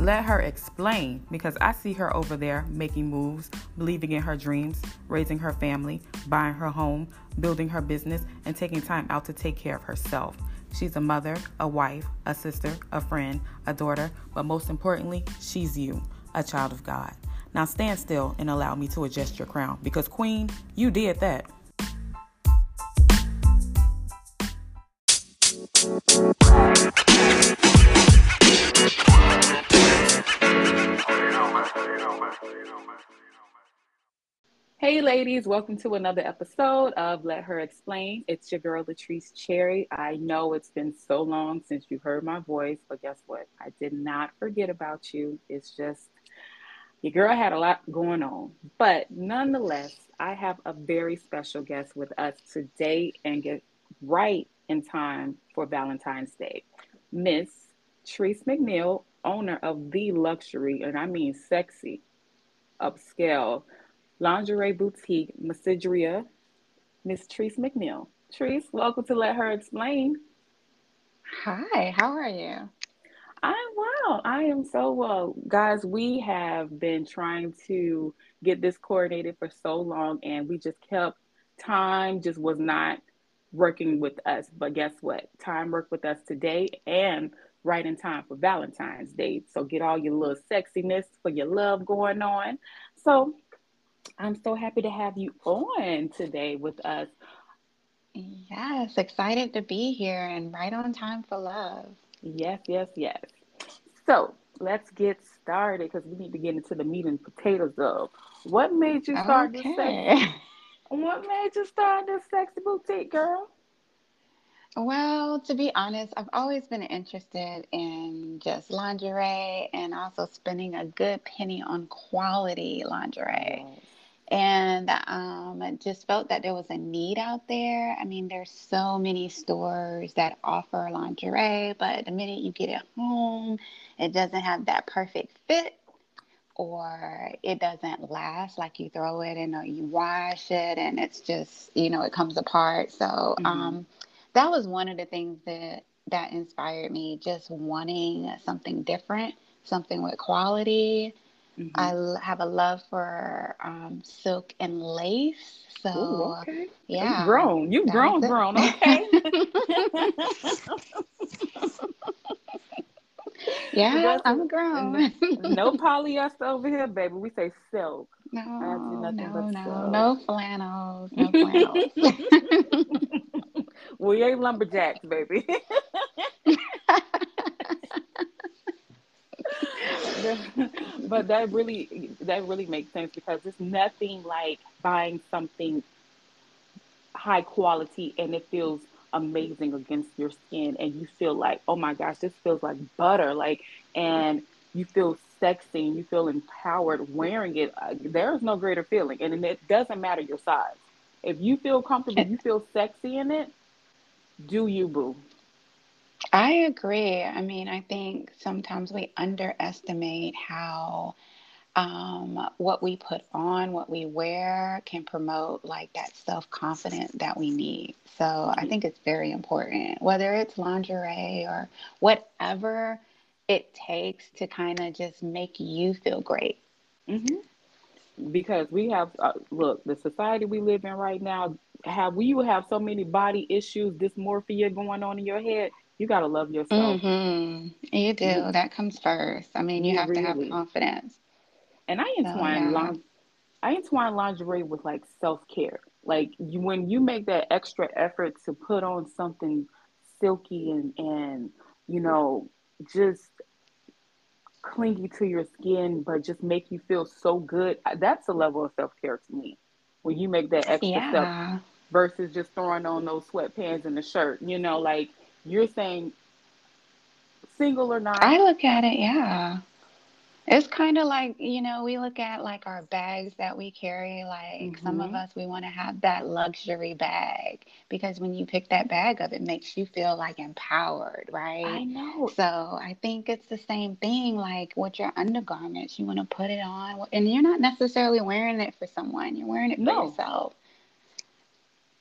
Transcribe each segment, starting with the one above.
Let her explain because I see her over there making moves, believing in her dreams, raising her family, buying her home, building her business, and taking time out to take care of herself. She's a mother, a wife, a sister, a friend, a daughter, but most importantly, she's you, a child of God. Now stand still and allow me to adjust your crown because, Queen, you did that. Ladies, welcome to another episode of Let Her Explain. It's your girl, Latrese Cherry. I know it's been so long since you heard my voice, but guess what? I did not forget about you. It's just your girl had a lot going on. But nonetheless, I have a very special guest with us today and get right in time for Valentine's Day. Miss Trice McNeil, owner of the luxury, and I mean sexy, upscale lingerie boutique, Me Seduire, Miss Trice McNeil. Trice, welcome to Let Her Explain. Hi, how are you? I'm well. I am so well. Guys, we have been trying to get this coordinated for so long and we just kept time just was not working with us. But guess what? Time worked with us today and right in time for Valentine's Day. So get all your little sexiness for your love going on. So I'm so happy to have you on today with us. Yes, excited to be here and right on time for love. Yes, yes, yes. So let's get started because we need to get into the meat and potatoes of what made you start okay. this sexy. What made you start this sexy boutique, girl? Well, to be honest, I've always been interested in just lingerie and also spending a good penny on quality lingerie. Yes and um, just felt that there was a need out there. I mean, there's so many stores that offer lingerie, but the minute you get it home, it doesn't have that perfect fit or it doesn't last like you throw it and you wash it and it's just you know it comes apart so mm-hmm. um, that was one of the things that that inspired me just wanting something different something with quality Mm-hmm. I have a love for um, silk and lace. So, Ooh, okay. yeah. You've grown. You've grown, grown. Okay. yeah, I'm grown. no polyester over here, baby. We say silk. No, no, no, silk. no flannels, no flannels. we ain't lumberjacks, baby. but that really that really makes sense because it's nothing like buying something high quality and it feels amazing against your skin and you feel like oh my gosh this feels like butter like and you feel sexy and you feel empowered wearing it uh, there is no greater feeling. And it doesn't matter your size. If you feel comfortable you feel sexy in it do you boo I agree. I mean, I think sometimes we underestimate how um, what we put on, what we wear can promote like that self confidence that we need. So I think it's very important, whether it's lingerie or whatever it takes to kind of just make you feel great. Mm-hmm. Because we have, uh, look, the society we live in right now, have we have so many body issues, dysmorphia going on in your head you gotta love yourself. Mm-hmm. You do. Mm-hmm. That comes first. I mean, you, you have really. to have confidence. And I entwine, so, yeah. I entwine lingerie with like self care. Like you, when you make that extra effort to put on something silky and and you know just clingy to your skin, but just make you feel so good. That's a level of self care to me. When you make that extra yeah. step versus just throwing on those sweatpants and the shirt. You know, like you're saying single or not? I look at it, yeah. It's kind of like, you know, we look at like our bags that we carry. Like mm-hmm. some of mm-hmm. us, we want to have that luxury bag because when you pick that bag up, it makes you feel like empowered, right? I know. So I think it's the same thing like with your undergarments. You want to put it on, and you're not necessarily wearing it for someone, you're wearing it for no. yourself.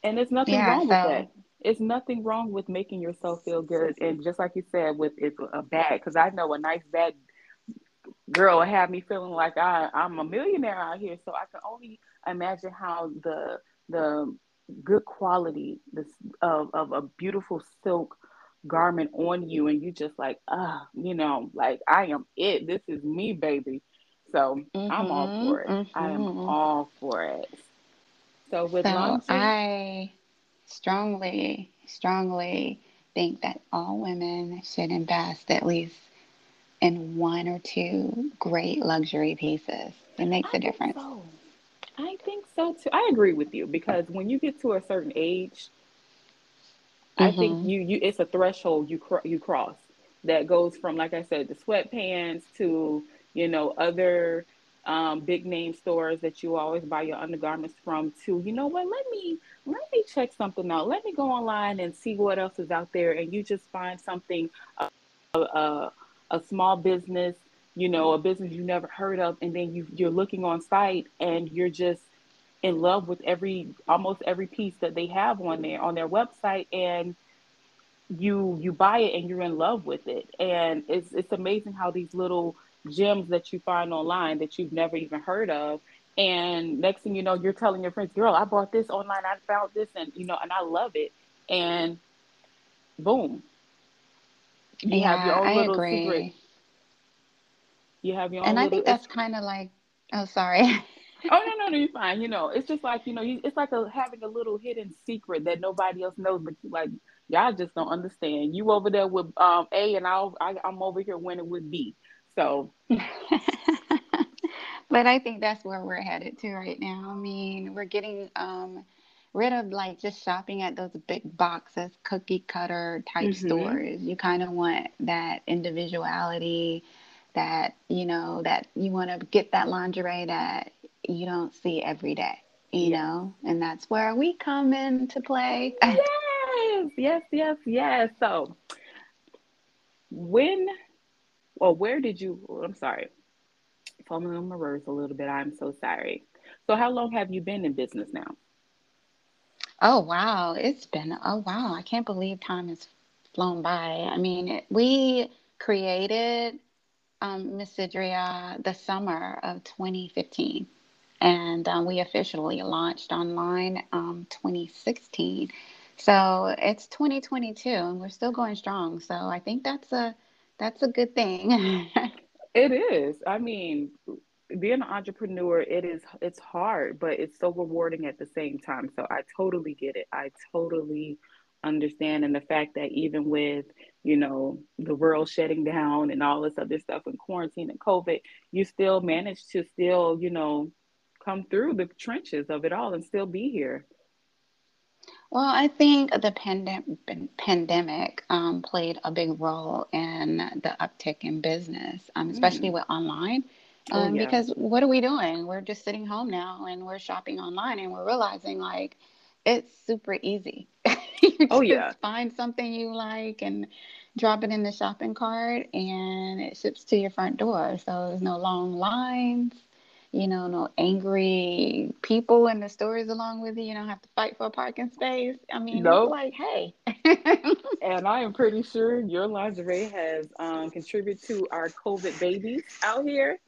And there's nothing yeah, wrong so, with that it's nothing wrong with making yourself feel good and just like you said with it's a bag because i know a nice bag girl, have me feeling like I, I'm a millionaire out here. So I can only imagine how the the good quality this of, of a beautiful silk garment on you and you just like ah you know like i am it this is me baby so mm-hmm, i'm all mm-hmm, for it mm-hmm. i am mm-hmm. all for it so with so laundry i strongly strongly think that all women should invest at least in one or two great luxury pieces it makes I a difference so. I think so too. I agree with you because when you get to a certain age, mm-hmm. I think mm-hmm. you you it's a threshold you cr- you cross that goes from like I said the sweatpants to you know other um, big name stores that you always buy your undergarments from to you know what? Let me let me check something out. Let me go online and see what else is out there and you just find something a, a, a small business you know, a business you never heard of, and then you you're looking on site and you're just in love with every almost every piece that they have on there on their website and you you buy it and you're in love with it. And it's it's amazing how these little gems that you find online that you've never even heard of and next thing you know you're telling your friends girl i bought this online i found this and you know and i love it and boom you yeah, have your own I little agree. secret you have your own. And I think that's kind of like, oh, sorry. oh no, no, no, you're fine. You know, it's just like you know, you, it's like a, having a little hidden secret that nobody else knows, but you like y'all just don't understand. You over there with um A, and I'll, I, I'm over here winning with B. So. but I think that's where we're headed to right now. I mean, we're getting um rid of like just shopping at those big boxes, cookie cutter type mm-hmm. stores. You kind of want that individuality that you know that you want to get that lingerie that you don't see every day you yes. know and that's where we come into play yes yes yes yes so when or where did you oh, i'm sorry. Fumbling on my words a little bit. I'm so sorry. So how long have you been in business now? Oh wow. It's been oh wow. I can't believe time has flown by. I mean it, we created um, Me Seduire the summer of 2015. And um, we officially launched online um, 2016. So it's 2022 and we're still going strong. So I think that's a that's a good thing. it is. I mean, being an entrepreneur, it is it's hard, but it's so rewarding at the same time. So I totally get it. I totally understand and the fact that even with you know the world shutting down and all this other stuff and quarantine and covid you still manage to still you know come through the trenches of it all and still be here well i think the pandem- pandemic um, played a big role in the uptick in business um, especially mm. with online oh, um, oh, yeah. because what are we doing we're just sitting home now and we're shopping online and we're realizing like it's super easy. you oh yeah. Find something you like and drop it in the shopping cart, and it ships to your front door. So there's no long lines. You know, no angry people in the stories along with you. You don't have to fight for a parking space. I mean, nope. it's like, hey. and I am pretty sure your lingerie has um, contributed to our COVID babies out here.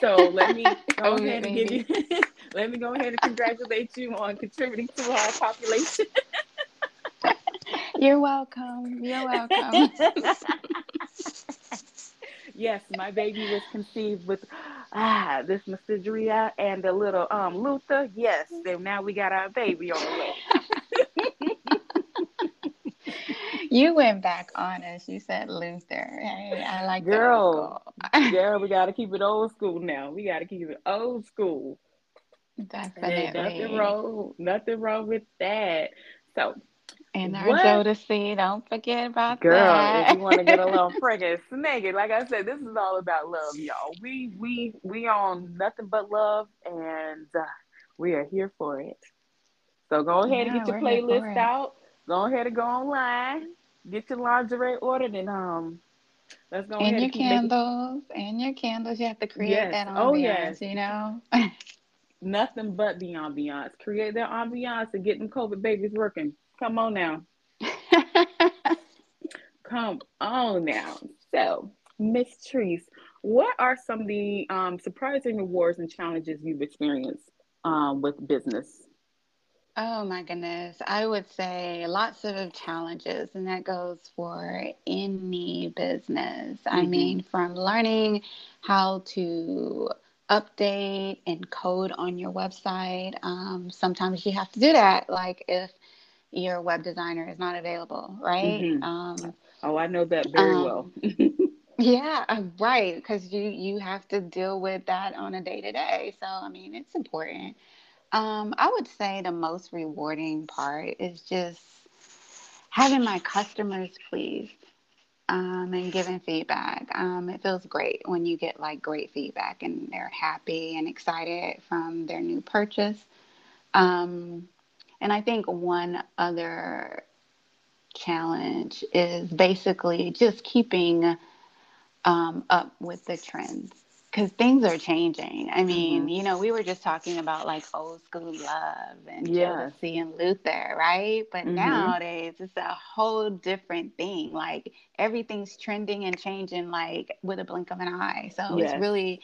So let me go ahead and give you let me go ahead and congratulate you on contributing to our population. You're welcome. You're welcome. Yes, my baby was conceived with ah this Me Seduire and the little um Luther. Yes, then now we got our baby on the way. you went back on us. You said Luther. Hey, I like girl. girl, we got to keep it old school now. We got to keep it old school. Definitely. nothing wrong. Nothing wrong with that. So. And our Jodeci, don't forget about Girl, that. Girl, if you want to get a little freaking snake like I said, this is all about love, y'all. We we we on nothing but love, and uh, we are here for it. So go ahead yeah, and get your playlist out. Go ahead and go online get your lingerie ordered and um let's go and your candles making... and your candles you have to create yes. that ambiance oh, yes. you know nothing but the ambiance create that ambiance and get them covid babies working come on now come on now so miss Trice what are some of the um, surprising rewards and challenges you've experienced um, with business? Oh my goodness. I would say lots of challenges, and that goes for any business. Mm-hmm. I mean, from learning how to update and code on your website, um, sometimes you have to do that. Like if your web designer is not available, right? Mm-hmm. Um, oh, I know that very um, well. yeah, uh, right. Because you you have to deal with that on a day to day. So I mean, it's important. Um, I would say the most rewarding part is just having my customers pleased um, and giving feedback. Um, it feels great when you get like great feedback and they're happy and excited from their new purchase. Um, and I think one other challenge is basically just keeping um, up with the trends because things are changing. I mean, mm-hmm. you know, we were just talking about like old school love and yes. Jodeci and Luther, right? But mm-hmm. nowadays it's a whole different thing. Like everything's trending and changing like with a blink of an eye. So yes. it's really,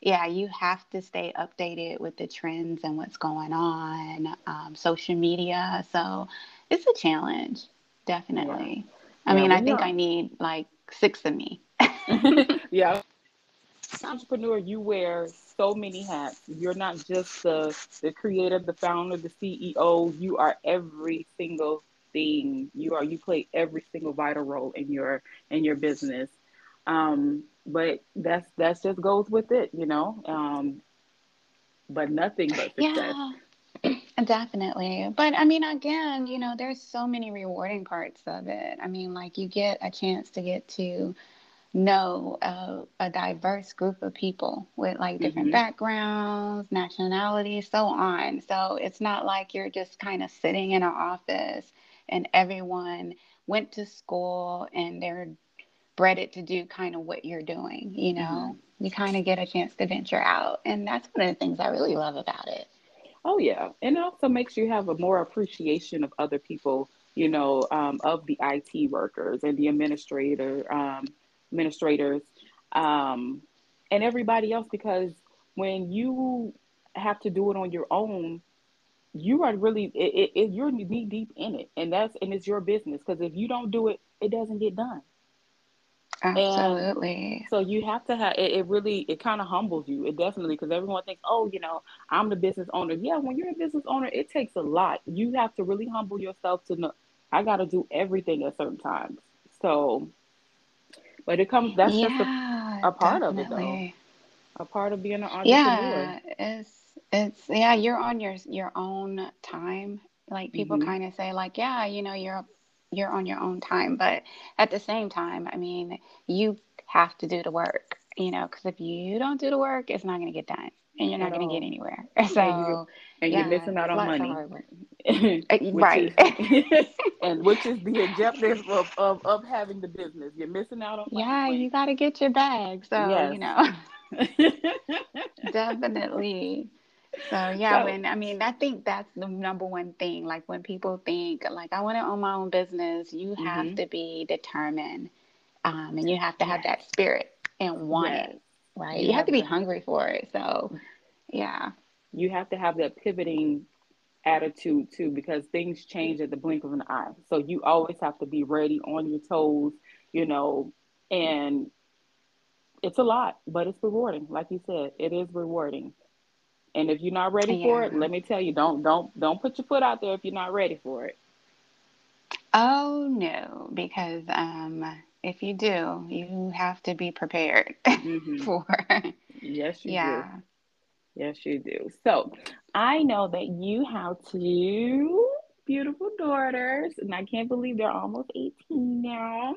yeah, you have to stay updated with the trends and what's going on, um, social media. So it's a challenge, definitely. Yeah. I yeah, mean, I think I need like six of me. yeah entrepreneur, you wear so many hats. You're not just the the creator, the founder, the CEO. You are every single thing. You are you play every single vital role in your in your business. Um, but that's that's just goes with it, you know. Um, but nothing but success. Yeah. Definitely. But I mean, again, you know, there's so many rewarding parts of it. I mean, like you get a chance to get to know a, a diverse group of people with like different mm-hmm. backgrounds, nationalities, so on. So it's not like you're just kind of sitting in an office and everyone went to school and they're bred it to do kind of what you're doing, you know. Mm-hmm. You kind of get a chance to venture out. And that's one of the things I really love about it. Oh yeah. And it also makes you have a more appreciation of other people, you know, um, of the IT workers and the administrator, um, administrators, um, and everybody else because when you have to do it on your own, you are really it, it, you're knee deep in it, and that's and it's your business because if you don't do it, it doesn't get done. Absolutely. And so you have to have it. it really it kind of humbles you. It definitely because everyone thinks, oh, you know, I'm the business owner. Yeah, when you're a business owner, it takes a lot. You have to really humble yourself to know I got to do everything at certain times. So but it comes that's yeah, just a, a part definitely. of it though. A part of being an entrepreneur. Yeah, it's it's yeah, you're on your your own time. Like people mm-hmm. kind of say like, yeah, you know, you're you're on your own time, but at the same time, I mean, you have to do the work, you know, because if you don't do the work, it's not going to get done and you're not going to get anywhere. So, and, you, and yeah, you're missing out on money. Uh, right. Is, and which is the objective of, of, of having the business. You're missing out on Yeah, you got to get your bag. So, yes. you know, definitely. So yeah, so, when I mean, I think that's the number one thing. Like when people think, like, I want to own my own business, you have mm-hmm. to be determined, um, and you have to have that spirit and want yes. it right? You, you have, have to be hungry for it. So, yeah. You have to have that pivoting attitude too because things change at the blink of an eye. So you always have to be ready on your toes, you know, and it's a lot, but it's rewarding. Like you said, it is rewarding. And if you're not ready yeah. for it, let me tell you, don't don't don't put your foot out there if you're not ready for it. Oh no, because um if you do, you have to be prepared mm-hmm. for. Yes, you yeah. do. Yes, you do. So I know that you have two beautiful daughters, and I can't believe they're almost 18 now.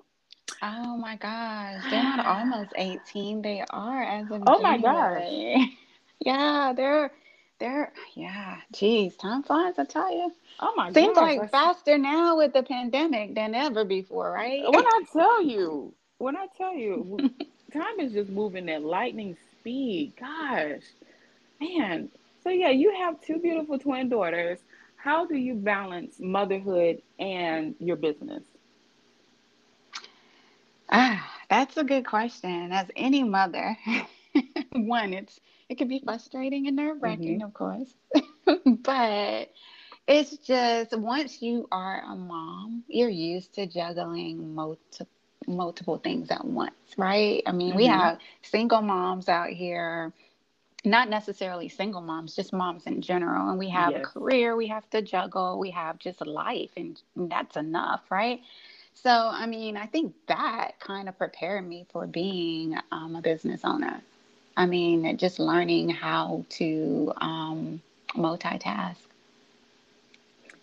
Oh my gosh. They're not almost 18. They are as of Oh my gosh. yeah, they're they're yeah, geez, time flies, I tell you. Oh my god. Seems gosh, like faster now with the pandemic than ever before, right? When I tell you, when I tell you, time is just moving at lightning speed. Gosh, man. So yeah, you have two beautiful twin daughters. How do you balance motherhood and your business? Ah, That's a good question. As any mother, one, it's it can be frustrating and nerve wracking, mm-hmm. of course, but it's just once you are a mom, you're used to juggling multiple multiple things at once, right? I mean, mm-hmm. we have single moms out here, not necessarily single moms, just moms in general, and we have yes. a career we have to juggle, we have just life, and that's enough, right? So, I mean, I think that kind of prepared me for being um, a business owner. I mean, just learning how to um, multitask.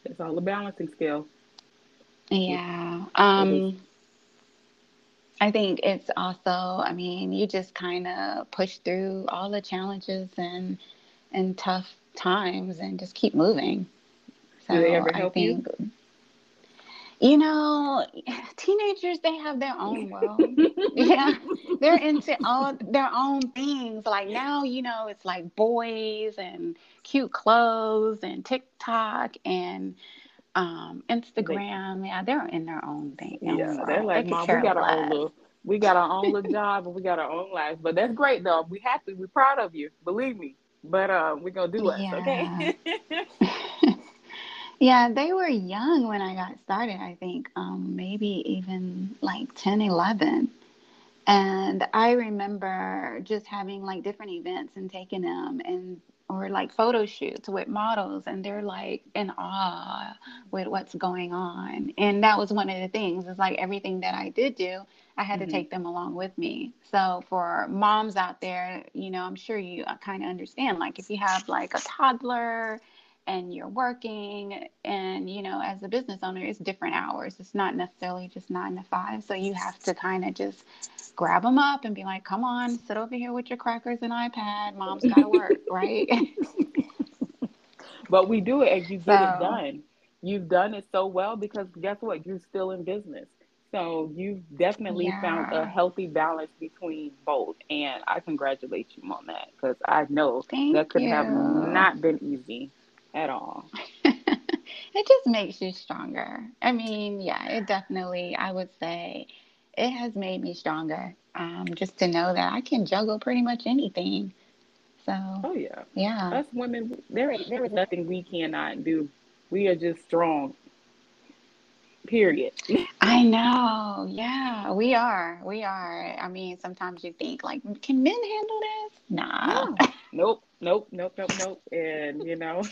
It's all a balancing skill. Yeah. Um, I think it's also, I mean, you just kind of push through all the challenges and and tough times and just keep moving. So Do they ever help I think, you? You know, teenagers they have their own world. yeah, they're into all their own things. Like now, you know, it's like boys and cute clothes and TikTok and um, Instagram. They, yeah, they're in their own thing. Yeah, they're like, they mom, we got our own little, we got our own little job and we got our own lives. But that's great though. We happy. We're proud of you. Believe me. But uh, we're gonna do it. Yeah. Okay. Yeah, they were young when I got started, I think, um, maybe even like 10, 11. And I remember just having like different events and taking them and or like photo shoots with models and they're like in awe with what's going on. And that was one of the things. It's like everything that I did do, I had mm-hmm. to take them along with me. So for moms out there, you know, I'm sure you uh, kind of understand like if you have like a toddler and you're working and you know as a business owner it's different hours. It's not necessarily just nine to five. So you have to kind of just grab them up and be like come on sit over here with your crackers and ipad. Mom's got to work right? But we do it and you get so, it done. You've done it so well because guess what? You're still in business. So you've definitely yeah. found a healthy balance between both and i congratulate you on that because i know Thank that could you. have not been easy at all. it just makes you stronger. I mean, yeah, it definitely, I would say, it has made me stronger. Um, just to know that I can juggle pretty much anything. So, oh yeah, yeah. Us women, there there is nothing we cannot do. We are just strong. Period. I know. Yeah, we are. We are. I mean, sometimes you think like, can men handle this? Nah. No. nope nope, nope, nope, nope. And you know,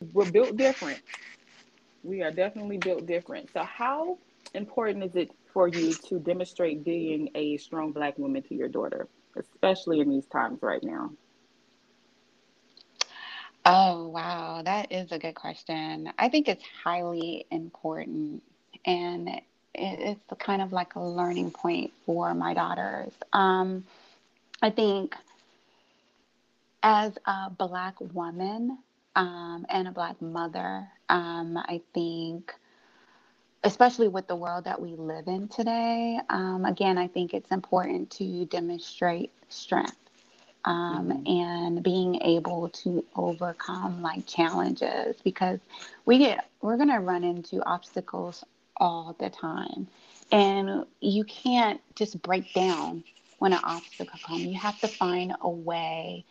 we're built different. We are definitely built different. So, how important is it for you to demonstrate being a strong Black woman to your daughter, especially in these times right now? Oh, wow. That is a good question. I think it's highly important. And it's kind of like a learning point for my daughters. Um, I think as a Black woman um, and a Black mother, um, I think, especially with the world that we live in today, um, again, I think it's important to demonstrate strength. Um, mm-hmm. and being able to overcome like challenges because we get we're going to run into obstacles all the time and you can't just break down when an obstacle comes you have to find a way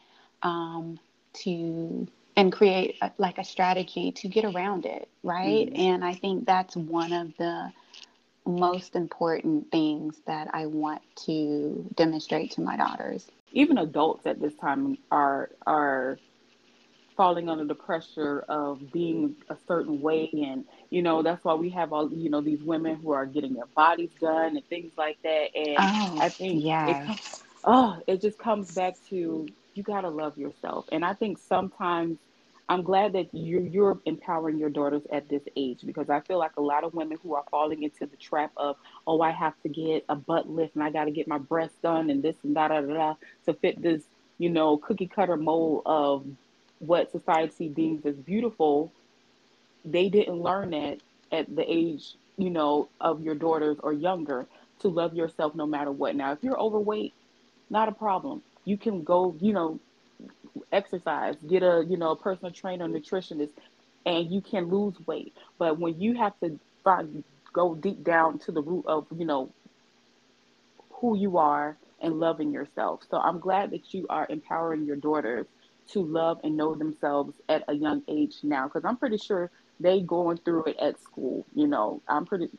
um, to and create a, like a strategy to get around it, right? Mm-hmm. And I think that's one of the most important things that I want to demonstrate to my daughters. Even adults at this time are are falling under the pressure of being a certain way and you know that's why we have all you know these women who are getting their bodies done and things like that and oh, I think yeah. it, oh it just comes back to you gotta love yourself. And I think sometimes I'm glad that you you're empowering your daughters at this age because I feel like a lot of women who are falling into the trap of oh I have to get a butt lift and I got to get my breasts done and this and da da da to fit this you know cookie cutter mold of what society deems as beautiful. They didn't learn that at the age you know of your daughters or younger to love yourself no matter what. Now if you're overweight, not a problem you can go, you know, exercise, get a, you know, a personal trainer, nutritionist, and you can lose weight. But when you have to find, go deep down to the root of, you know, who you are and loving yourself. So I'm glad that you are empowering your daughters to love and know themselves at a young age now because I'm pretty sure they going through it at school. You know, I'm pretty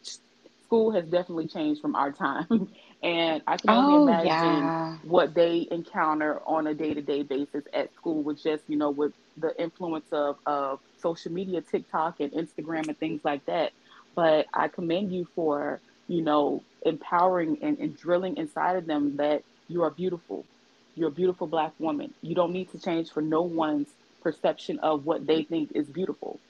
school has definitely changed from our time. and I can only oh, imagine yeah. what they encounter on a day to day basis at school with just, you know, with the influence of, of social media, TikTok and Instagram and things like that. But I commend you for, you know, empowering and, and drilling inside of them that you are beautiful. You're a beautiful black woman. You don't need to change for no one's perception of what they think is beautiful.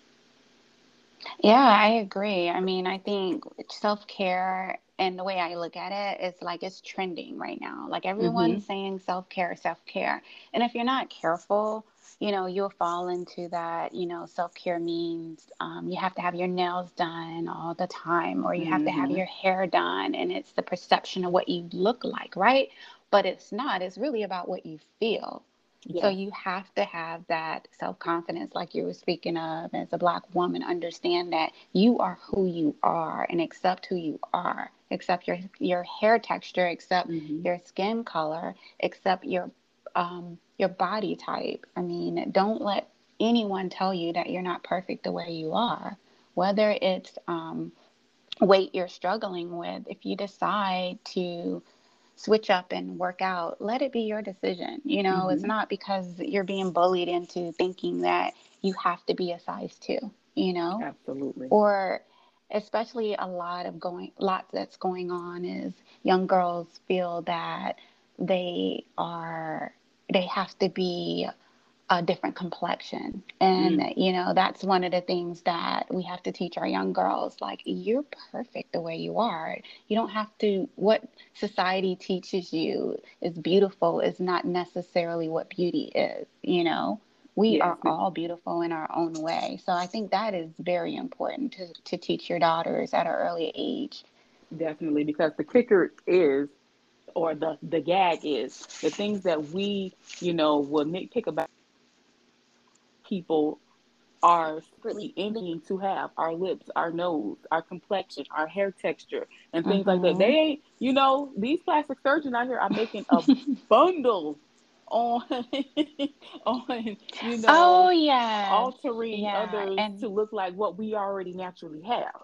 Yeah, I agree. I mean, I think self care and the way I look at it is like it's trending right now. Like everyone's mm-hmm. saying self care, self care. And if you're not careful, you know, you'll fall into that, you know, self care means um, you have to have your nails done all the time or you have mm-hmm. to have mm-hmm. your hair done. And it's the perception of what you look like, right? But it's not, it's really about what you feel. Yes. So you have to have that self confidence, like you were speaking of, as a Black woman, understand that you are who you are and accept who you are, accept your, your hair texture, accept mm-hmm. your skin color, accept your, um, your body type. I mean, don't let anyone tell you that you're not perfect the way you are, whether it's um, weight you're struggling with. If you decide to, switch up and work out, let it be your decision. You know, mm-hmm. it's not because you're being bullied into thinking that you have to be a size two, you know? Absolutely. Or especially a lot of going lot that's going on is young girls feel that they are they have to be a different complexion. And, mm. you know, that's one of the things that we have to teach our young girls. Like, you're perfect the way you are. You don't have to, what society teaches you is beautiful is not necessarily what beauty is, you know? We yes. are all beautiful in our own way. So I think that is very important to, to teach your daughters at an early age. Definitely, because the kicker is or the the gag is the things that we you know will nitpick about people are really envying to have our lips, our nose, our complexion, our hair texture, and things like that. They mm-hmm. ain't, you know, these plastic surgeons out here are making a bundle on on you know oh yeah altering yeah. others and, to look like what we already naturally have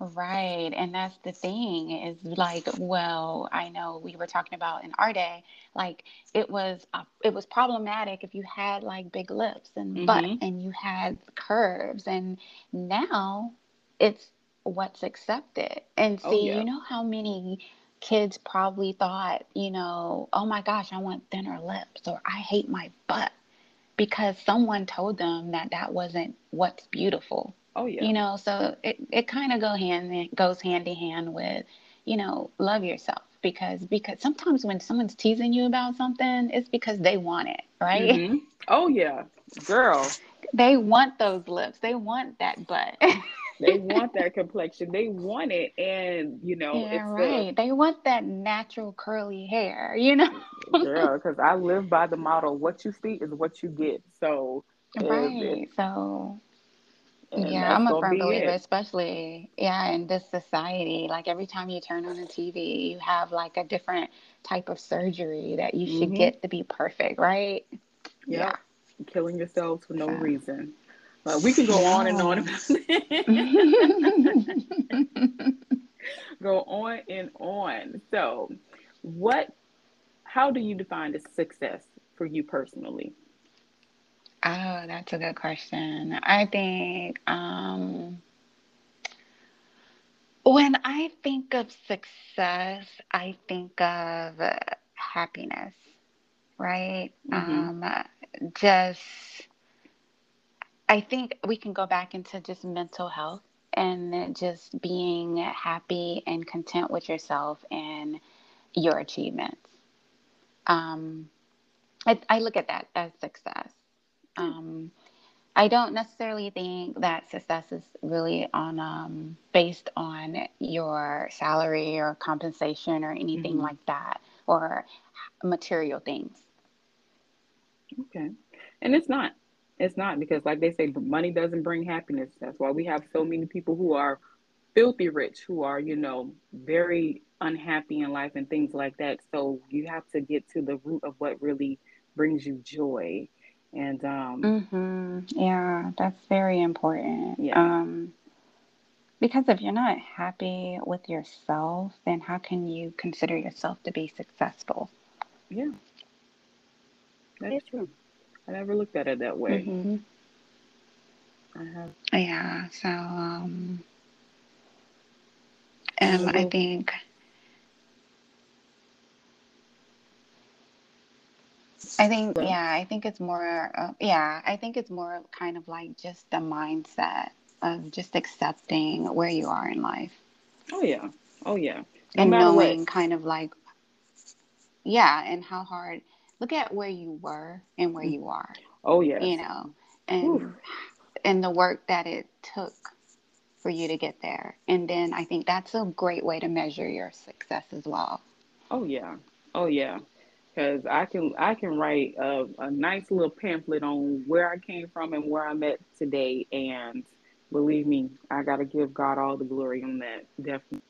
Right. And that's the thing is like, well, I know we were talking about in our day, like it was, uh, it was problematic if you had like big lips and mm-hmm. butt and you had curves. And now it's what's accepted. And oh, see, oh, yeah. you know how many kids probably thought, you know, oh my gosh, I want thinner lips or I hate my butt because someone told them that that wasn't what's beautiful. Oh yeah. You know, so it, it kind of go hand goes hand in hand with, you know, love yourself because because sometimes when someone's teasing you about something, it's because they want it, right? Mm-hmm. Oh yeah, girl. They want those lips. They want that butt. they want that complexion. They want it, and you know, yeah, right. they want that natural curly hair. You know, girl. Because I live by the motto: "What you see is what you get." So, right. so yeah, I'm a firm believer, it. especially yeah, in this society. Like every time you turn on the TV, you have like a different type of surgery that you should mm-hmm. get to be perfect, right? Yep. Yeah. Killing yourselves for no so. reason. But we can go on and on about go on and on. So, what how do you define a success for you personally? Oh, that's a good question. I think um, when I think of success, I think of happiness, right? Mm-hmm. Um, just, I think we can go back into just mental health and just being happy and content with yourself and your achievements. Um, I, I look at that as success. Um, I don't necessarily think that success is really on um, based on your salary or compensation or anything mm-hmm. like that or material things. Okay, and it's not. It's not because, like they say, money doesn't bring happiness. That's why we have so many people who are filthy rich who are, you know, very unhappy in life and things like that. So you have to get to the root of what really brings you joy. And um mm-hmm. yeah, that's very important. Yeah. Um because if you're not happy with yourself, then how can you consider yourself to be successful? Yeah. That's true. I never looked at it that way. Mm-hmm. I have. Yeah. So, um, um, I think. I think, yeah, I think it's more, uh, yeah, I think it's more kind of like just the mindset of just accepting where you are in life. Oh, yeah. Oh, yeah. No and knowing what. kind of like, yeah, and how hard, look at where you were and where mm. you are. Oh, yeah. You know, and and the work that it took for you to get there. And then I think that's a great way to measure your success as well. Oh yeah. Oh yeah. Cuz I can I can write a, a nice little pamphlet on where I came from and where I'm at today and believe me, I got to give God all the glory on that. Definitely.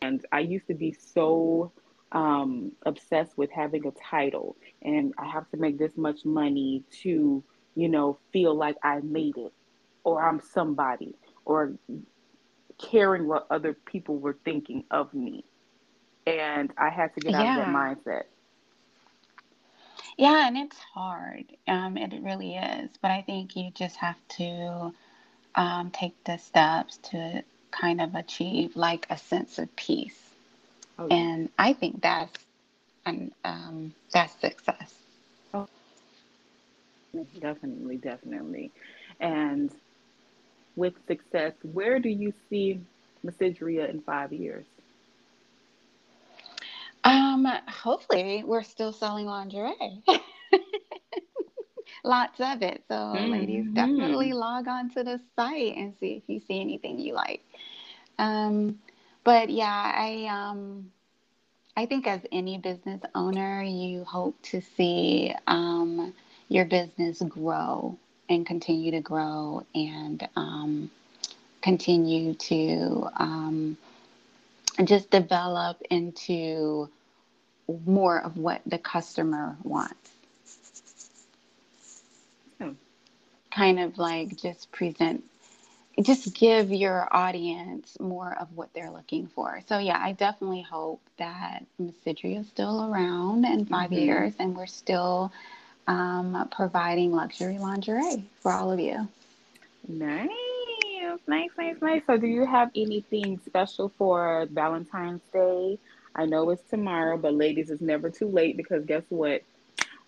And I used to be so um, obsessed with having a title and I have to make this much money to you know, feel like I made it or I'm somebody or caring what other people were thinking of me. And I had to get out yeah. of that mindset. Yeah, and it's hard. Um, it really is. But I think you just have to um, take the steps to kind of achieve like a sense of peace. Okay. And I think that's an um, that's success. Oh, Definitely, definitely. And with success, where do you see Me Seduire in five years? Um, hopefully we're still selling lingerie. Lots of it. So mm-hmm. ladies, definitely log on to the site and see if you see anything you like. Um, but yeah, I um I think as any business owner, you hope to see um your business grow and continue to grow and um, continue to um, just develop into more of what the customer wants. Hmm. Kind of like just present, just give your audience more of what they're looking for. So, yeah, I definitely hope that Me Seduire is still around in 5 mm-hmm. years and we're still um, providing luxury lingerie for all of you. Nice, nice, nice, nice. So, do you have anything special for Valentine's Day? I know it's tomorrow, but ladies, it's never too late because guess what?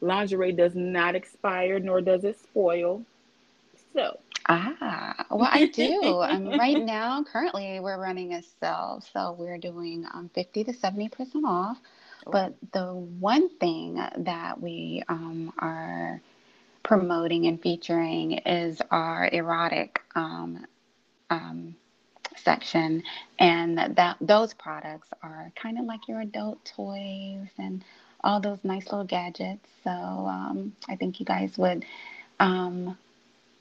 Lingerie does not expire, nor does it spoil. So, Ah, well, I do. um, right now, currently, we're running a sale. So we're doing um, 50 to 70% off but the one thing that we um, are promoting and featuring is our erotic um, um, section, and that those products are kind of like your adult toys and all those nice little gadgets. So um, I think you guys would um,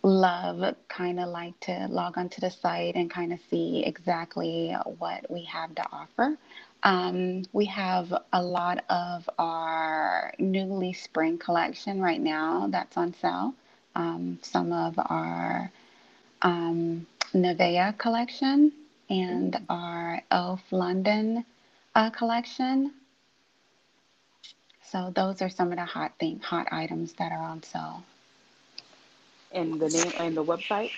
love kind of like to log onto the site and kind of see exactly what we have to offer. Um, we have a lot of our newly spring collection right now that's on sale. Um, some of our um, Nevea collection and our Elf London uh, collection. So those are some of the hot thing, hot items that are on sale. And the name and the website?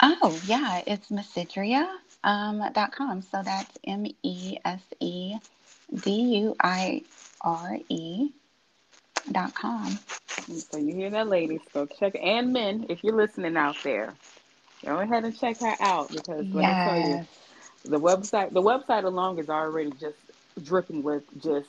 Oh yeah, it's Me Seduire um, dot com. So that's M E S E D U I R E dot com. So you hear that, ladies? Go check and men if you're listening out there. Go ahead and check her out because let yes. me tell you, the website the website alone is already just dripping with just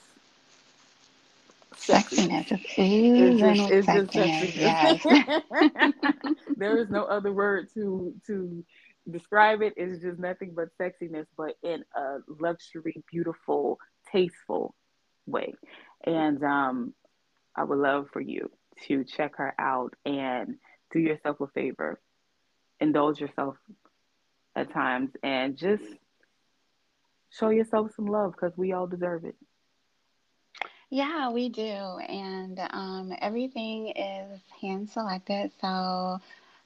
sexiness. It's, just, it's just sexiness. Yes. there is no other word to to describe it. it is just nothing but sexiness, but in a luxury, beautiful, tasteful way. And um, I would love for you to check her out and do yourself a favor, indulge yourself at times and just show yourself some love because we all deserve it. Yeah, we do. And um, everything is hand selected. So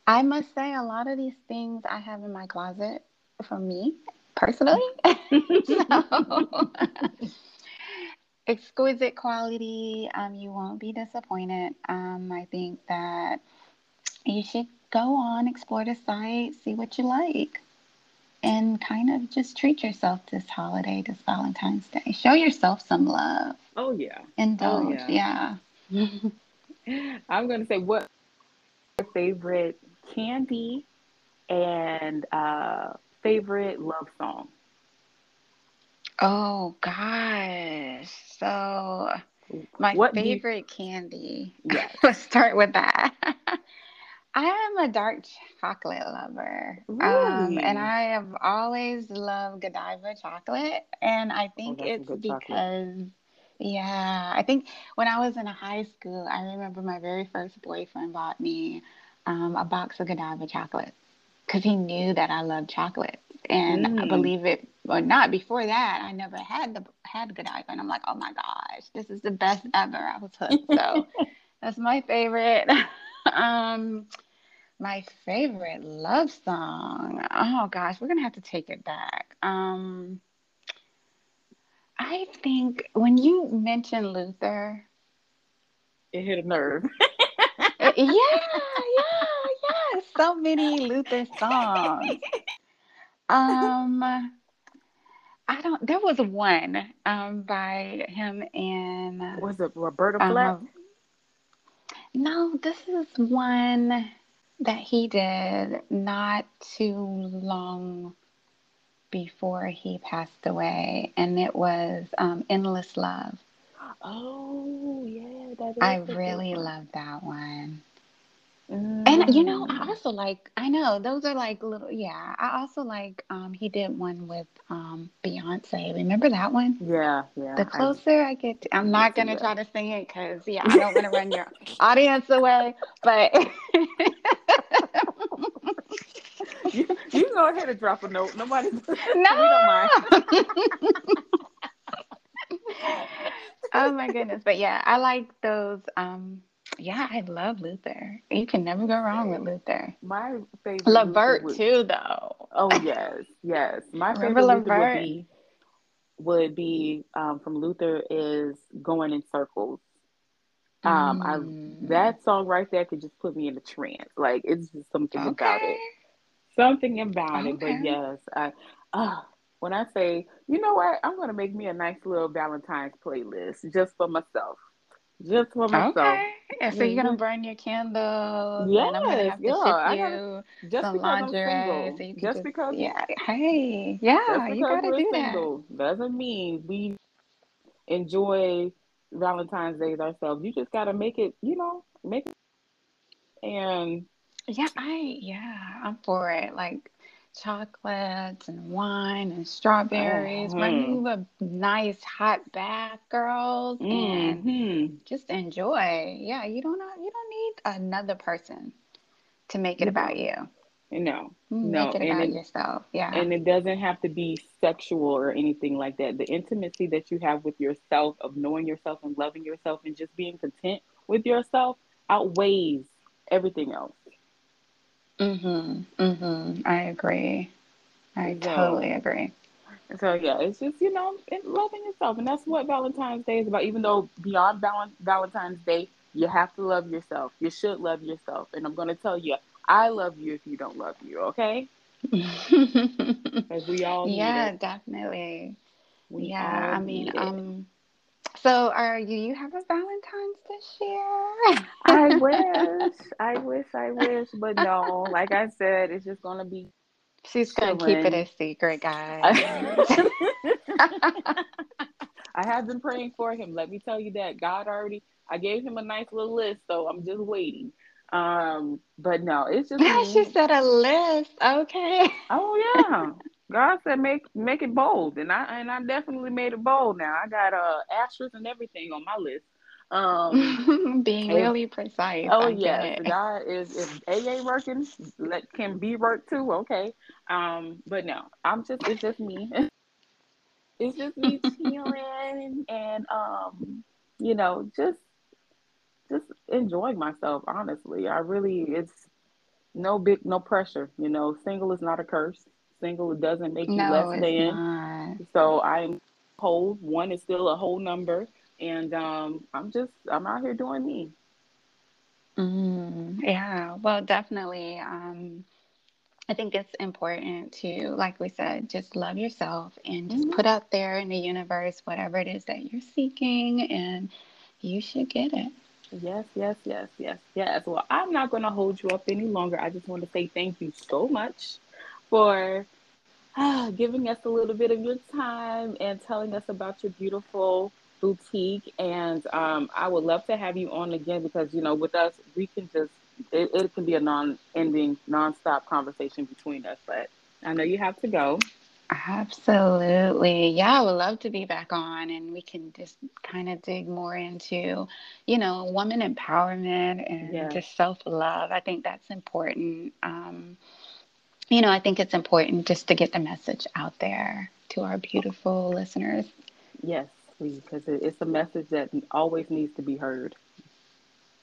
I must say, a lot of these things I have in my closet for me personally. so, exquisite quality. Um, you won't be disappointed. Um, I think that you should go on, explore the site, see what you like, and kind of just treat yourself this holiday, this Valentine's Day. Show yourself some love. Oh yeah. Indulge. Oh, yeah. yeah. I'm gonna say what your favorite candy and uh, favorite love song. Oh gosh. So my what favorite you... candy. Yes. Let's start with that. I am a dark chocolate lover. Really? Um, and I have always loved Godiva chocolate. And I oh, think oh, it's because, chocolate. yeah, I think when I was in high school, I remember my very first boyfriend bought me um, a box of Godiva chocolate because he knew that I loved chocolate. And mm. I believe it or not, before that, I never had the had Godiva. And I'm like, oh my gosh, this is the best ever. I was hooked. So that's my favorite. um, my favorite love song. Oh gosh, we're gonna have to take it back. Um, I think when you mentioned Luther, it hit a nerve. yeah, yeah, yeah. So many Luther songs. Um, I don't. There was one um by him and was it Roberta Flack? No, this is one that he did not too long before he passed away, and it was um, "Endless Love." Oh yeah, that is. I really love that one. Mm. And you know, I also like. I know those are like little. Yeah, I also like. Um, he did one with um Beyonce. Remember that one? Yeah, yeah. The closer I, I get, to, I'm not gonna try to sing it because yeah, I don't want to run your audience away. But you, you go ahead and drop a note. Nobody. No. we don't mind. oh my goodness! But yeah, I like those. Um, yeah, I love Luther. You can never go wrong with Luther. My favorite LeVert would, too, though. Oh yes, yes. My favorite Luther would be would be um, from Luther is going in circles. Um, mm. I that song right there could just put me in a trance. Like it's just something okay. about it. Something about okay. it. But yes, I uh, when I say, you know what, I'm gonna make me a nice little Valentine's playlist just for myself. Just for myself. Okay. Yeah, so mm-hmm. you're gonna burn your candles. Yes, and I'm gonna have to yeah. ship you just some lingerie. So you can just, just because yeah. Hey, yeah, you gotta do single that. Doesn't mean we enjoy Valentine's Days ourselves. You just gotta make it, you know, make it and yeah, I yeah, I'm for it. Like chocolates and wine and strawberries. Mm-hmm. Run you a nice hot bath, girls, mm-hmm. and just enjoy. Yeah, you don't you don't need another person to make it about you. No, no, make it about it, yourself. Yeah, and it doesn't have to be sexual or anything like that. The intimacy that you have with yourself, of knowing yourself and loving yourself, and just being content with yourself, outweighs everything else. Mhm. Mhm. I agree. I so, totally agree. So yeah, it's just you know loving yourself, and that's what Valentine's Day is about. Even though beyond val- Valentine's Day, you have to love yourself. You should love yourself, and I'm gonna tell you, I love you if you don't love you. Okay? Because we all yeah, definitely. We yeah, I mean, um, so, are you you have a Valentine's this year? I wish, I wish, I wish, but no. Like I said, it's just gonna be. She's gonna keep it a secret, guys. I have been praying for him. Let me tell you that God already. I gave him a nice little list, so I'm just waiting. Um, but no, it's just. she said a list. Okay. Oh yeah. God said make make it bold, and I and I definitely made it bold. Now I got uh asterisks and everything on my list. Um, being really precise. Oh yes, God is if AA working, let can be work too. Okay, um, but no, I'm just it's just me. it's just me chilling and um, you know, just just enjoying myself. Honestly, I really it's no big no pressure. You know, single is not a curse. Single It doesn't make you no, less than. Not. So I'm whole. One is still a whole number, and um, I'm just I'm out here doing me. Mm, yeah, well, definitely. Um, I think it's important to, like we said, just love yourself and just mm-hmm. put out there in the universe whatever it is that you're seeking, and you should get it. Yes, yes, yes, yes, yes. Well, I'm not going to hold you up any longer. I just want to say thank you so much for uh, giving us a little bit of your time and telling us about your beautiful boutique. And um, I would love to have you on again because, you know, with us, we can just, it, it can be a non ending, non stop conversation between us. But I know you have to go. Absolutely. Yeah, I would love to be back on and we can just kind of dig more into, you know, woman empowerment and yeah. just self love. I think that's important. Um, you know, I think it's important just to get the message out there to our beautiful listeners. Yes, please, because it's a message that always needs to be heard.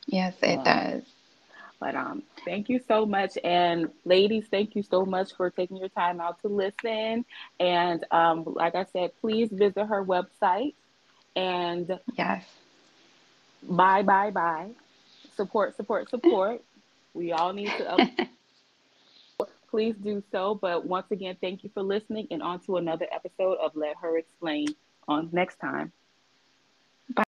Yes, it um, does. But um, thank you so much. And ladies, thank you so much for taking your time out to listen. And um, like I said, please visit her website. And yes, bye, bye, bye. Support, support, support. we all need to. Up- please do so. But once again, thank you for listening. And on to another episode of Let Her Explain on next time. Bye.